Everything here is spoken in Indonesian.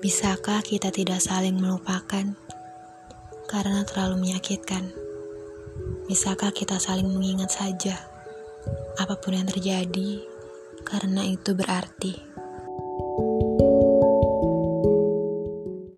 Bisakah kita tidak saling melupakan karena terlalu menyakitkan? Bisakah kita saling mengingat saja apa pun yang terjadi karena itu berarti?